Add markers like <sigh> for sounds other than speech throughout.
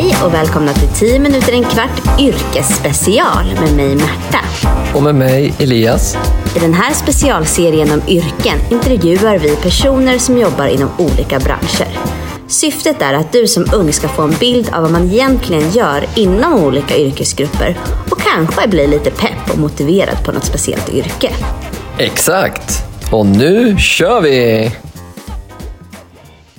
Hej och välkomna till 10 minuter en kvart yrkesspecial med mig Märta. Och med mig Elias. I den här specialserien om yrken intervjuar vi personer som jobbar inom olika branscher. Syftet är att du som ung ska få en bild av vad man egentligen gör inom olika yrkesgrupper och kanske bli lite pepp och motiverad på något speciellt yrke. Exakt! Och nu kör vi!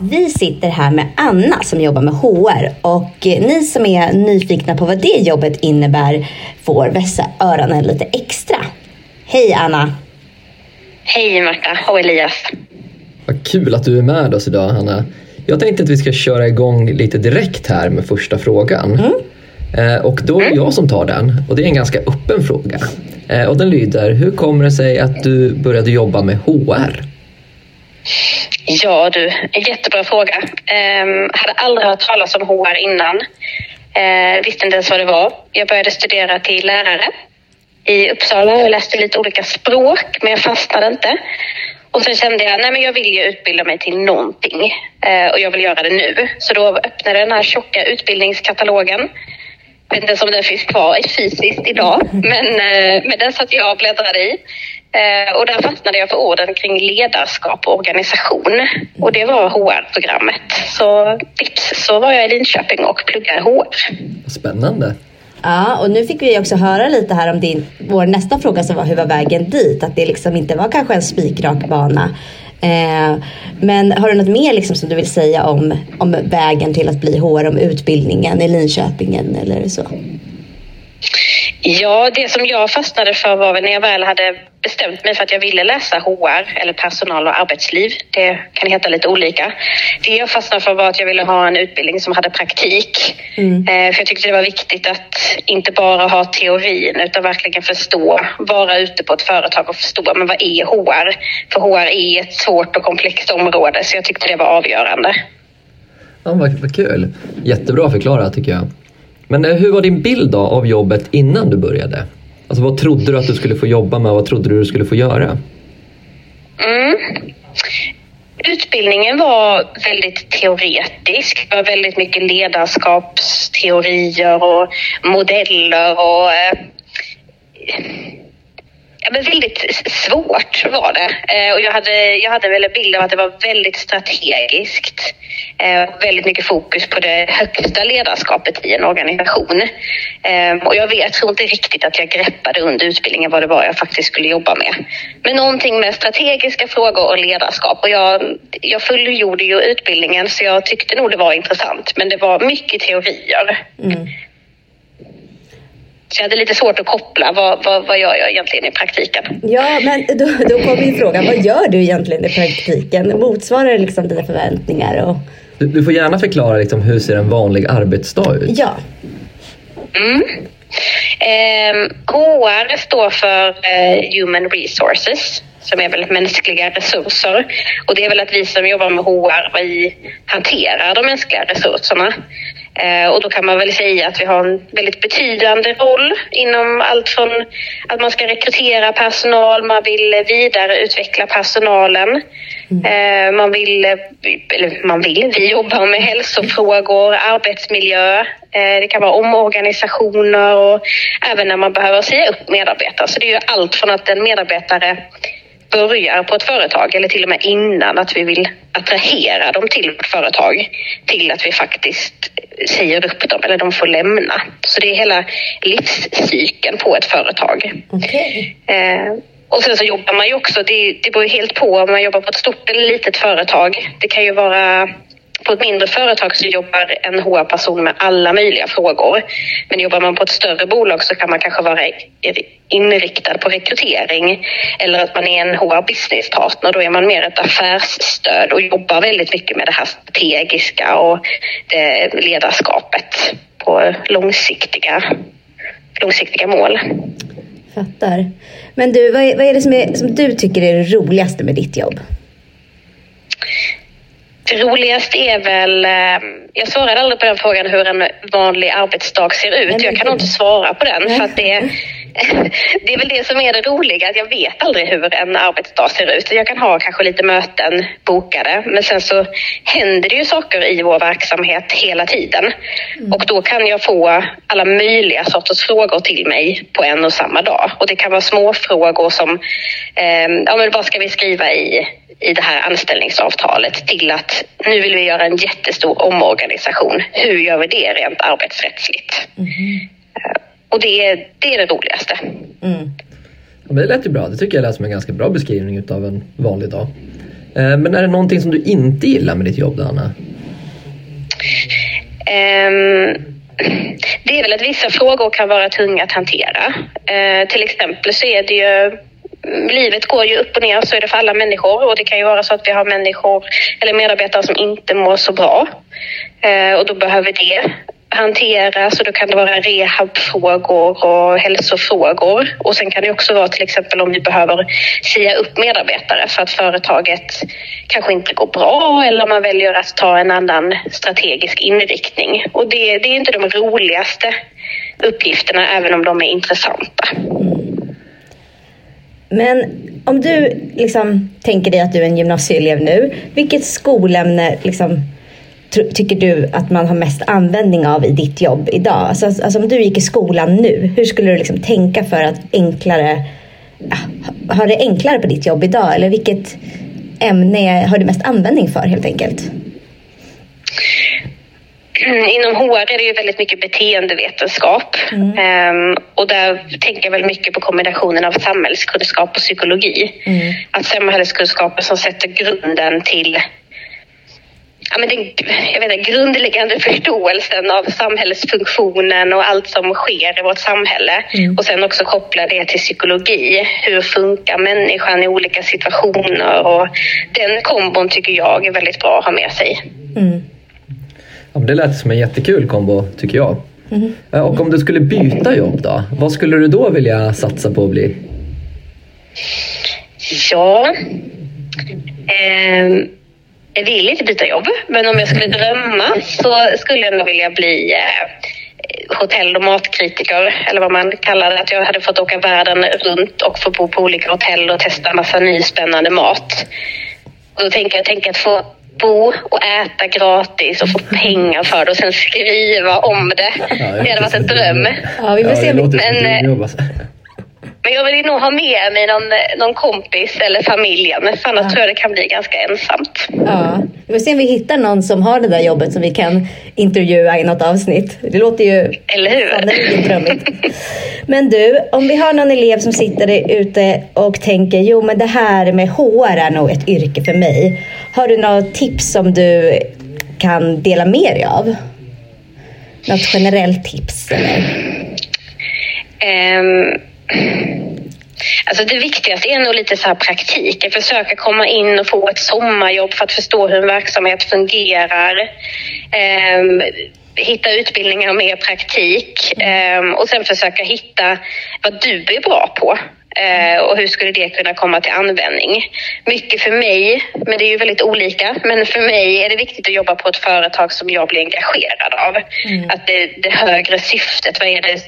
Vi sitter här med Anna som jobbar med HR och eh, ni som är nyfikna på vad det jobbet innebär får vässa öronen lite extra. Hej Anna! Hej Marta och Elias. Vad kul att du är med oss idag Hanna. Jag tänkte att vi ska köra igång lite direkt här med första frågan. Mm. Eh, och då är det jag som tar den och det är en ganska öppen fråga. Eh, och den lyder, hur kommer det sig att du började jobba med HR? Ja du, jättebra fråga. Um, hade aldrig hört talas om HR innan. Uh, visste inte ens vad det var. Jag började studera till lärare i Uppsala. och läste lite olika språk men jag fastnade inte. Och sen kände jag, nej men jag vill ju utbilda mig till någonting uh, och jag vill göra det nu. Så då öppnade jag den här tjocka utbildningskatalogen. Jag vet inte ens om den finns kvar fysiskt idag, <laughs> men, uh, men den satt jag och bläddrade i. Eh, och där fastnade jag för orden kring ledarskap och organisation. Och det var HR-programmet. Så vips så var jag i Linköping och pluggade HR. Spännande. Ja, och nu fick vi också höra lite här om din, vår nästa fråga som var hur var vägen dit? Att det liksom inte var kanske en spikrak bana. Eh, men har du något mer liksom som du vill säga om, om vägen till att bli HR, om utbildningen i Linköping eller så? Ja, det som jag fastnade för var väl när jag väl hade bestämt mig för att jag ville läsa HR eller personal och arbetsliv. Det kan heta lite olika. Det jag fastnade för var att jag ville ha en utbildning som hade praktik. Mm. Eh, för jag tyckte det var viktigt att inte bara ha teorin utan verkligen förstå, vara ute på ett företag och förstå men vad är HR? För HR är ett svårt och komplext område så jag tyckte det var avgörande. Ja, vad, vad kul! Jättebra förklarat tycker jag. Men eh, hur var din bild då av jobbet innan du började? Alltså vad trodde du att du skulle få jobba med vad trodde du du skulle få göra? Mm. Utbildningen var väldigt teoretisk. Det var väldigt mycket ledarskapsteorier och modeller och eh, ja, men väldigt svårt var det. Eh, och jag hade, jag hade väl en bild av att det var väldigt strategiskt. Eh, väldigt mycket fokus på det högsta ledarskapet i en organisation. Eh, och jag vet, tror inte riktigt att jag greppade under utbildningen vad det var jag faktiskt skulle jobba med. Men någonting med strategiska frågor och ledarskap. Och jag, jag fullgjorde ju utbildningen så jag tyckte nog det var intressant. Men det var mycket teorier. Mm. Så jag hade lite svårt att koppla. Vad, vad, vad gör jag egentligen i praktiken? Ja, men då, då kommer ju frågan. Vad gör du egentligen i praktiken? Motsvarar det liksom dina förväntningar? Och... Du, du får gärna förklara liksom, hur ser en vanlig arbetsdag ut? Ja. Mm. Eh, HR står för eh, Human Resources som är väl mänskliga resurser. Och det är väl att vi som jobbar med HR, vi hanterar de mänskliga resurserna. Eh, och då kan man väl säga att vi har en väldigt betydande roll inom allt från att man ska rekrytera personal, man vill vidareutveckla personalen. Mm. Eh, man vill, eller man vill, vi jobbar med hälsofrågor, arbetsmiljö. Eh, det kan vara omorganisationer och även när man behöver säga upp medarbetare. Så det är ju allt från att en medarbetare börjar på ett företag eller till och med innan att vi vill attrahera dem till vårt företag till att vi faktiskt säger upp dem eller de får lämna. Så det är hela livscykeln på ett företag. Okay. Eh, och sen så jobbar man ju också, det, det beror helt på om man jobbar på ett stort eller litet företag. Det kan ju vara på ett mindre företag så jobbar en HR-person med alla möjliga frågor. Men jobbar man på ett större bolag så kan man kanske vara inriktad på rekrytering eller att man är en HR businesspartner. Då är man mer ett affärsstöd och jobbar väldigt mycket med det här strategiska och det ledarskapet på långsiktiga, långsiktiga mål. Fattar. Men du, vad är, vad är det som, är, som du tycker är det roligaste med ditt jobb? Roligast är väl... Eh, jag svarade aldrig på den frågan hur en vanlig arbetsdag ser ut. Jag kan nog inte svara på den. För att det, <laughs> det är väl det som är det roliga, att jag vet aldrig hur en arbetsdag ser ut. Jag kan ha kanske lite möten bokade, men sen så händer det ju saker i vår verksamhet hela tiden. Mm. Och då kan jag få alla möjliga sorters frågor till mig på en och samma dag. Och det kan vara små frågor som, eh, ja men vad ska vi skriva i i det här anställningsavtalet till att nu vill vi göra en jättestor omorganisation. Hur gör vi det rent arbetsrättsligt? Mm. Och det är, det är det roligaste. Mm. Ja, det lät ju bra. Det tycker jag lät som en ganska bra beskrivning av en vanlig dag. Eh, men är det någonting som du inte gillar med ditt jobb, Anna? Um, det är väl att vissa frågor kan vara tunga att hantera. Uh, till exempel så är det ju livet går ju upp och ner, så är det för alla människor och det kan ju vara så att vi har människor eller medarbetare som inte mår så bra uh, och då behöver det hanteras och då kan det vara rehabfrågor och hälsofrågor. Och sen kan det också vara till exempel om vi behöver säga upp medarbetare för att företaget kanske inte går bra eller man väljer att ta en annan strategisk inriktning. Och det, det är inte de roligaste uppgifterna även om de är intressanta. Men om du liksom tänker dig att du är en gymnasieelev nu, vilket skolämne liksom tycker du att man har mest användning av i ditt jobb idag? Alltså, alltså om du gick i skolan nu, hur skulle du liksom tänka för att enklare har det enklare på ditt jobb idag eller vilket ämne har du mest användning för helt enkelt? Inom HR är det ju väldigt mycket beteendevetenskap mm. um, och där tänker jag väl mycket på kombinationen av samhällskunskap och psykologi. Mm. Att samhällskunskapen som sätter grunden till ja, men den jag vet inte, grundläggande förståelsen av samhällsfunktionen och allt som sker i vårt samhälle. Mm. Och sen också koppla det till psykologi. Hur funkar människan i olika situationer? Och den kombon tycker jag är väldigt bra att ha med sig. Mm. Ja, det lät som en jättekul kombo tycker jag. Mm. Och om du skulle byta jobb då? Vad skulle du då vilja satsa på att bli? Ja... Eh, jag vill inte byta jobb, men om jag skulle drömma så skulle jag nog vilja bli eh, hotell och matkritiker eller vad man kallar det. Att jag hade fått åka världen runt och få bo på olika hotell och testa massa ny spännande mat. Och då tänker jag tänker att få bo och äta gratis och få <laughs> pengar för det och sen skriva om det. det hade varit en dröm. Ja, vi får se. Men, men jag vill nog ha med mig någon, någon kompis eller familjen, för annars ja. tror jag det kan bli ganska ensamt. Ja, vi får se om vi hittar någon som har det där jobbet som vi kan intervjua i något avsnitt. Det låter ju eller hur? drömmigt. Men du, om vi har någon elev som sitter ute och tänker jo men det här med HR är nog ett yrke för mig. Har du några tips som du kan dela med dig av? Något generellt tips eller? Um Alltså det viktigaste är nog lite så här praktik, att försöka komma in och få ett sommarjobb för att förstå hur en verksamhet fungerar. Um, hitta utbildningar och mer praktik um, och sen försöka hitta vad du är bra på. Uh, och hur skulle det kunna komma till användning? Mycket för mig, men det är ju väldigt olika, men för mig är det viktigt att jobba på ett företag som jag blir engagerad av. Mm. Att det, det högre syftet, vad är det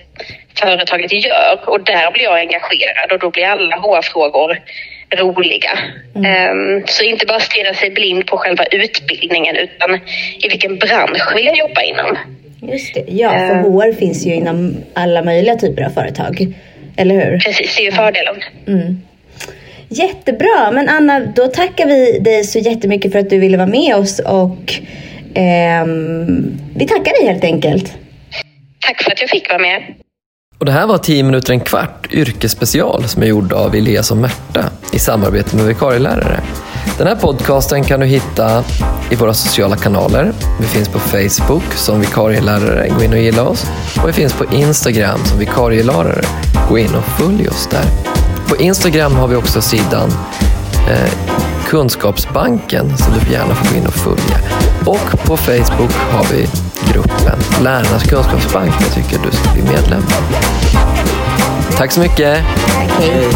företaget gör och där blir jag engagerad och då blir alla HR-frågor roliga. Mm. Um, så inte bara stirra sig blind på själva utbildningen utan i vilken bransch vill jag jobba inom. Just det, ja för uh, ehm. HR finns ju inom alla möjliga typer av företag. Eller hur? Precis, det är ju fördelen. Mm. Jättebra, men Anna då tackar vi dig så jättemycket för att du ville vara med oss och um, vi tackar dig helt enkelt. Tack för att jag fick vara med. Och det här var 10 minuter en kvart yrkesspecial som är gjord av Elias och Märta i samarbete med vikarielärare. Den här podcasten kan du hitta i våra sociala kanaler. Vi finns på Facebook som vikarielärare, gå in och gilla oss. Och vi finns på Instagram som vikarielärare. Gå in och följ oss där. På Instagram har vi också sidan eh, Kunskapsbanken som du gärna får gå in och följa. Och på Facebook har vi gruppen Lärarnas kunskapsbank. Jag tycker du ska bli medlem. Tack så mycket. Tack, hej. hej.